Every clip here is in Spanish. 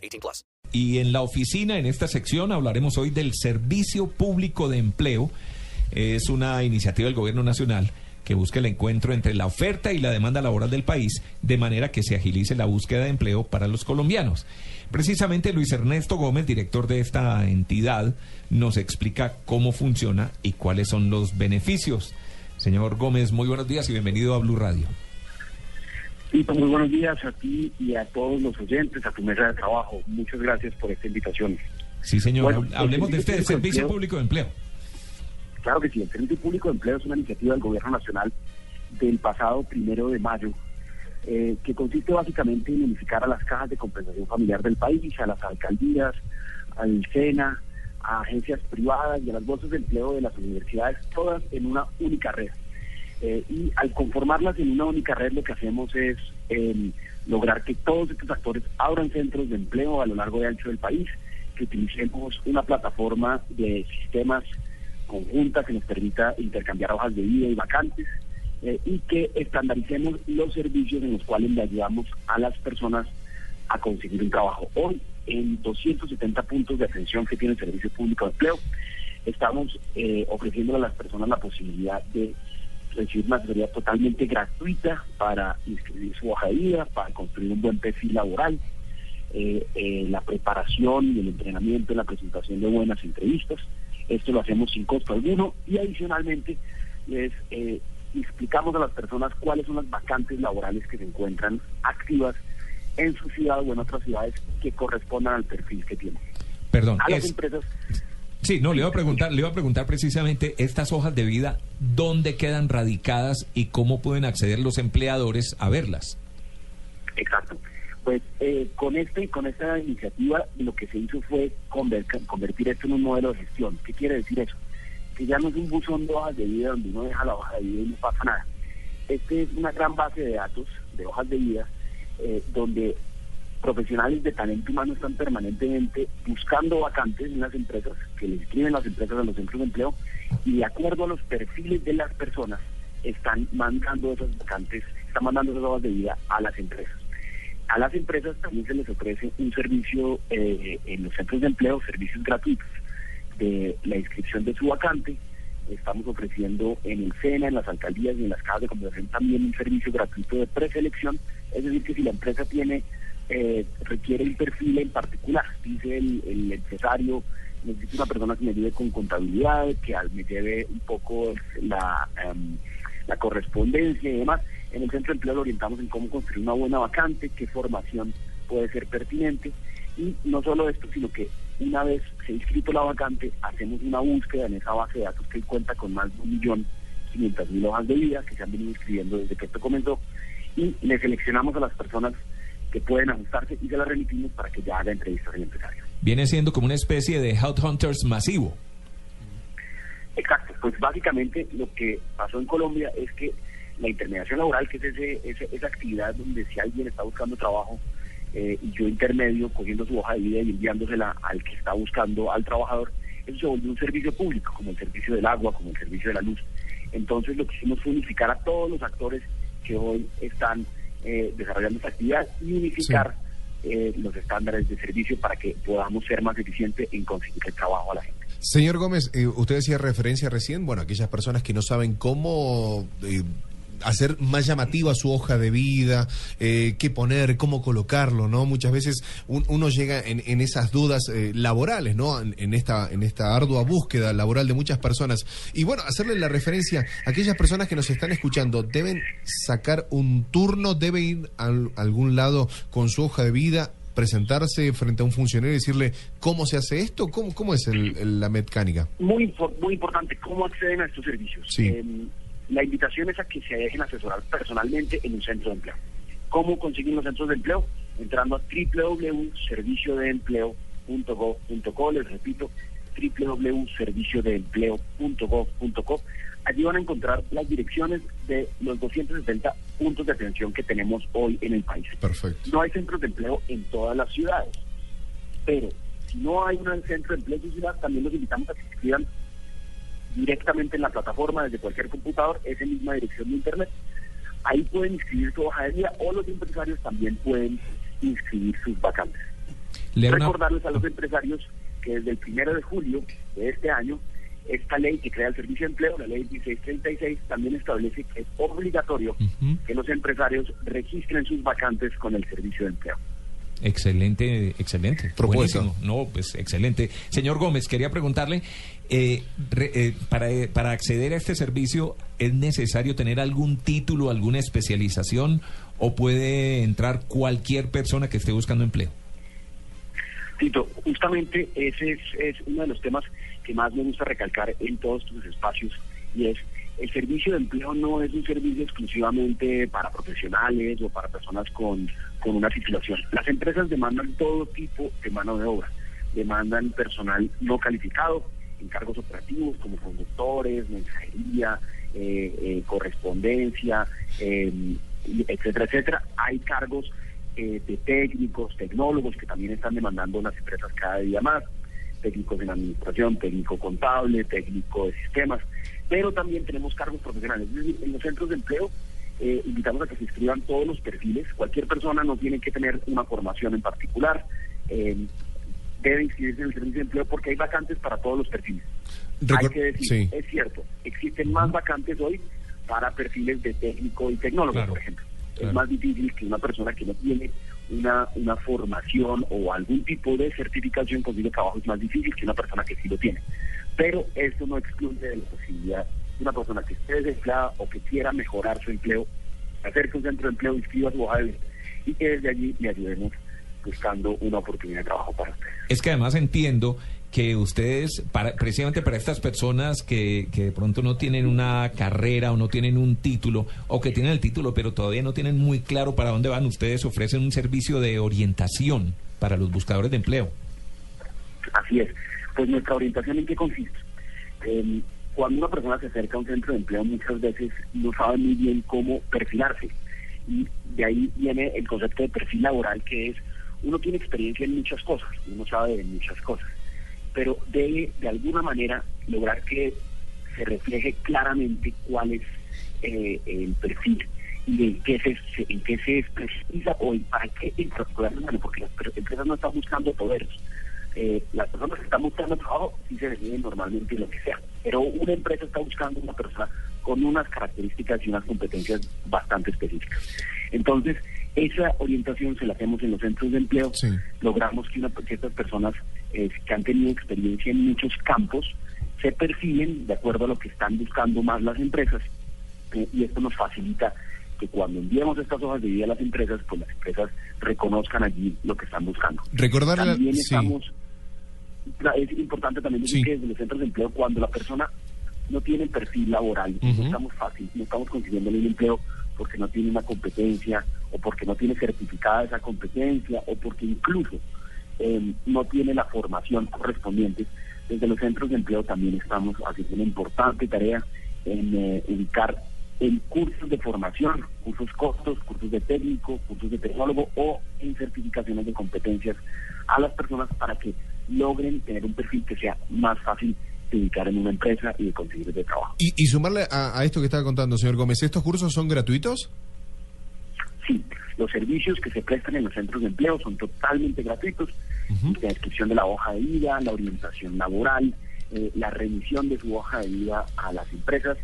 18 plus. Y en la oficina, en esta sección, hablaremos hoy del Servicio Público de Empleo. Es una iniciativa del Gobierno Nacional que busca el encuentro entre la oferta y la demanda laboral del país, de manera que se agilice la búsqueda de empleo para los colombianos. Precisamente Luis Ernesto Gómez, director de esta entidad, nos explica cómo funciona y cuáles son los beneficios. Señor Gómez, muy buenos días y bienvenido a Blue Radio. Pues muy buenos días a ti y a todos los oyentes, a tu mesa de trabajo. Muchas gracias por esta invitación. Sí, señor. Bueno, Hablemos de este Servicio Servicio Público de Público de Empleo. Claro que sí, el Servicio Público de Empleo es una iniciativa del Gobierno Nacional del pasado primero de mayo, eh, que consiste básicamente en unificar a las cajas de compensación familiar del país, a las alcaldías, al SENA, a agencias privadas y a las bolsas de empleo de las universidades, todas en una única red. Eh, y al conformarlas en una única red lo que hacemos es eh, lograr que todos estos actores abran centros de empleo a lo largo y ancho del país, que utilicemos una plataforma de sistemas conjunta que nos permita intercambiar hojas de vida y vacantes eh, y que estandaricemos los servicios en los cuales le ayudamos a las personas a conseguir un trabajo. Hoy, en 270 puntos de atención que tiene el Servicio Público de Empleo, estamos eh, ofreciendo a las personas la posibilidad de recibir una asesoría totalmente gratuita para inscribir su hoja de vida, para construir un buen perfil laboral, eh, eh, la preparación y el entrenamiento, la presentación de buenas entrevistas. Esto lo hacemos sin costo alguno y adicionalmente les eh, explicamos a las personas cuáles son las vacantes laborales que se encuentran activas en su ciudad o en otras ciudades que correspondan al perfil que tienen. Perdón. A las es- empresas Sí, no, le iba a preguntar, le iba a preguntar precisamente estas hojas de vida, ¿dónde quedan radicadas y cómo pueden acceder los empleadores a verlas? Exacto. Pues eh, con este con esta iniciativa lo que se hizo fue conver- convertir esto en un modelo de gestión. ¿Qué quiere decir eso? Que ya no es un buzón de hojas de vida donde uno deja la hoja de vida y no pasa nada. Este es una gran base de datos de hojas de vida eh, donde profesionales de talento humano están permanentemente buscando vacantes en las empresas, que le escriben las empresas a los centros de empleo, y de acuerdo a los perfiles de las personas, están mandando esas vacantes, están mandando esas hojas de vida a las empresas. A las empresas también se les ofrece un servicio eh, en los centros de empleo, servicios gratuitos de la inscripción de su vacante. Estamos ofreciendo en el SENA, en las alcaldías y en las cajas de conversación también un servicio gratuito de preselección. Es decir, que si la empresa tiene eh, requiere un perfil en particular, dice el, el empresario, necesito una persona que me ayude con contabilidad, que me lleve un poco la, em, la correspondencia y demás. En el centro de empleo lo orientamos en cómo construir una buena vacante, qué formación puede ser pertinente. Y no solo esto, sino que una vez se ha inscrito la vacante, hacemos una búsqueda en esa base de datos que cuenta con más de un millón quinientas mil hojas de vida que se han venido inscribiendo desde que esto comenzó y le seleccionamos a las personas que pueden ajustarse y se las remitimos para que ya haga entrevistas al empresario. Viene siendo como una especie de Hunters masivo. Exacto, pues básicamente lo que pasó en Colombia es que la intermediación laboral, que es ese, ese- esa actividad donde si alguien está buscando trabajo eh, y yo intermedio cogiendo su hoja de vida y enviándosela al que está buscando al trabajador, eso se volvió un servicio público, como el servicio del agua, como el servicio de la luz. Entonces lo que hicimos fue unificar a todos los actores que hoy están eh, desarrollando esta actividad y unificar eh, los estándares de servicio para que podamos ser más eficientes en conseguir el trabajo a la gente. Señor Gómez, eh, usted decía referencia recién, bueno, aquellas personas que no saben cómo eh, hacer más llamativa su hoja de vida, eh, qué poner, cómo colocarlo, ¿no? Muchas veces un- uno llega en, en esas dudas eh, laborales, ¿no? En, en esta, en esta ardua búsqueda laboral de muchas personas. Y bueno, hacerle la referencia a aquellas personas que nos están escuchando, deben sacar un turno, debe ir a al- algún lado con su hoja de vida presentarse frente a un funcionario y decirle cómo se hace esto, cómo, cómo es el- el- la mecánica. Muy, muy importante, ¿cómo acceden a estos servicios? Sí. Em, la invitación es a que se dejen asesorar personalmente en un centro de empleo. ¿Cómo consiguen los centros de empleo? entrando a www.serviciodeempleo.gov.co, les repito, www.serviciodeempleo.gov.co. Allí van a encontrar las direcciones de los 270 puntos de atención que tenemos hoy en el país. Perfecto. No hay centros de empleo en todas las ciudades, pero si no hay un centro de empleo en su ciudad, también los invitamos a que se inscriban directamente en la plataforma desde cualquier computador, esa misma dirección de internet. Ahí pueden inscribir su hoja de vida o los empresarios también pueden inscribir sus vacantes. Recordarles a los empresarios que desde el primero de julio de este año, esta ley que crea el servicio de empleo, la ley 1636, también establece que es obligatorio que los empresarios registren sus vacantes con el servicio de empleo. Excelente, excelente. Propuesta. Buenísimo. No, pues excelente. Señor Gómez, quería preguntarle, eh, re- eh, para, eh, para acceder a este servicio, ¿es necesario tener algún título, alguna especialización o puede entrar cualquier persona que esté buscando empleo? Tito, justamente ese es, es uno de los temas que más me gusta recalcar en todos tus espacios y es el servicio de empleo no es un servicio exclusivamente para profesionales o para personas con, con una titulación. Las empresas demandan todo tipo de mano de obra, demandan personal no calificado, en cargos operativos como conductores, mensajería, eh, eh, correspondencia, y etcétera, etcétera. Hay cargos eh, de técnicos, tecnólogos que también están demandando las empresas cada día más, técnicos en administración, técnico contable, técnico de sistemas, pero también tenemos cargos profesionales. Es decir, en los centros de empleo eh, invitamos a que se inscriban todos los perfiles. Cualquier persona no tiene que tener una formación en particular. eh, debe inscribirse en el servicio de empleo porque hay vacantes para todos los perfiles. Hay que decir, sí. es cierto, existen más vacantes hoy para perfiles de técnico y tecnólogo, Claro, por ejemplo. Claro. Es más difícil que una persona que no tiene una, una formación o algún tipo de certificación consiga trabajo, es más difícil que una persona que sí lo tiene. Pero esto no excluye de la posibilidad de una persona que esté desempleada o que quiera mejorar su empleo, acerque un centro de empleo, inscriba su hoja de y que desde allí le ayudemos buscando una oportunidad de trabajo para ustedes. Es que además entiendo que ustedes, para, precisamente para estas personas que, que de pronto no tienen una carrera o no tienen un título, o que tienen el título pero todavía no tienen muy claro para dónde van, ustedes ofrecen un servicio de orientación para los buscadores de empleo. Así es. Pues nuestra orientación en qué consiste. Eh, cuando una persona se acerca a un centro de empleo muchas veces no sabe muy bien cómo perfilarse. Y de ahí viene el concepto de perfil laboral que es, uno tiene experiencia en muchas cosas, uno sabe de muchas cosas, pero debe de alguna manera lograr que se refleje claramente cuál es eh, el perfil y en qué se, en qué se especializa o en para qué particular, bueno, porque las empresas no están buscando poderes. Eh, las personas que están buscando trabajo sí se definen normalmente lo que sea, pero una empresa está buscando una persona con unas características y unas competencias bastante específicas. Entonces, esa orientación se la hacemos en los centros de empleo, Sí. logramos que, una, que estas personas eh, que han tenido experiencia en muchos campos se perfilen de acuerdo a lo que están buscando más las empresas eh, y esto nos facilita que cuando enviemos estas hojas de vida a las empresas, pues las empresas reconozcan allí lo que están buscando. Recordarle, También sí. estamos, la- es importante también decir Sí. que desde los centros de empleo, cuando la persona no tiene el perfil laboral, Ujú. no estamos fácil, no estamos consiguiéndole un empleo porque no tiene una competencia o porque no tiene certificada esa competencia o porque incluso eh, no tiene la formación correspondiente. Desde los centros de empleo también estamos haciendo una importante tarea en eh, ubicar en cursos de formación, cursos cortos, cursos de técnico, cursos de tecnólogo o en certificaciones de competencias a las personas para que logren tener un perfil que sea más fácil de ubicar en una empresa y de conseguir de trabajo. Y, y sumarle a, a esto que estaba contando, señor Gómez, ¿estos cursos son gratuitos? Sí, los servicios que se prestan en los centros de empleo son totalmente gratuitos. La descripción de la hoja de vida, la orientación laboral, eh, la remisión de su hoja de vida a las empresas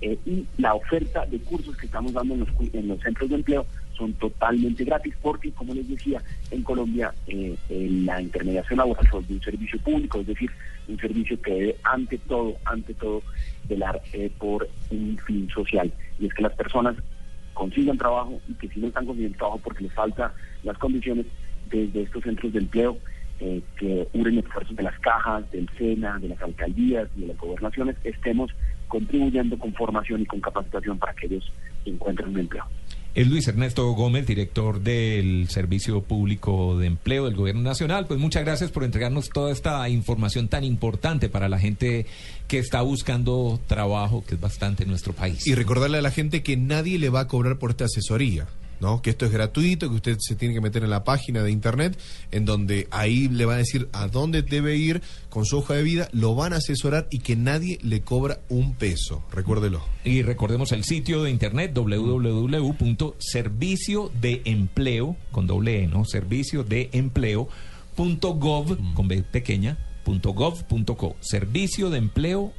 eh, y la oferta de cursos que estamos dando en los, en los centros de empleo son totalmente gratis porque, como les decía, en Colombia eh, eh, la intermediación laboral es un servicio público, es decir, un servicio que debe ante todo, ante todo, velar eh, por un fin social. Y es que las personas consigan trabajo y que si no están consiguiendo trabajo porque les falta las condiciones desde estos centros de empleo eh, que unen esfuerzos de las cajas, del SENA, de las alcaldías y de las gobernaciones, estemos contribuyendo con formación y con capacitación para que ellos encuentren un empleo. Es Luis Ernesto Gómez, director del Servicio Público de Empleo del Gobierno Nacional. Pues muchas gracias por entregarnos toda esta información tan importante para la gente que está buscando trabajo, que es bastante en nuestro país. Y recordarle a la gente que nadie le va a cobrar por esta asesoría. ¿No? Que esto es gratuito, que usted se tiene que meter en la página de internet, en donde ahí le van a decir a dónde debe ir con su hoja de vida, lo van a asesorar y que nadie le cobra un peso. Recuérdelo. Y recordemos el sitio de internet www.serviciodeempleo con doble E, ¿no? Servicio de empleo punto gov con B pequeña punto gov punto co servicio de empleo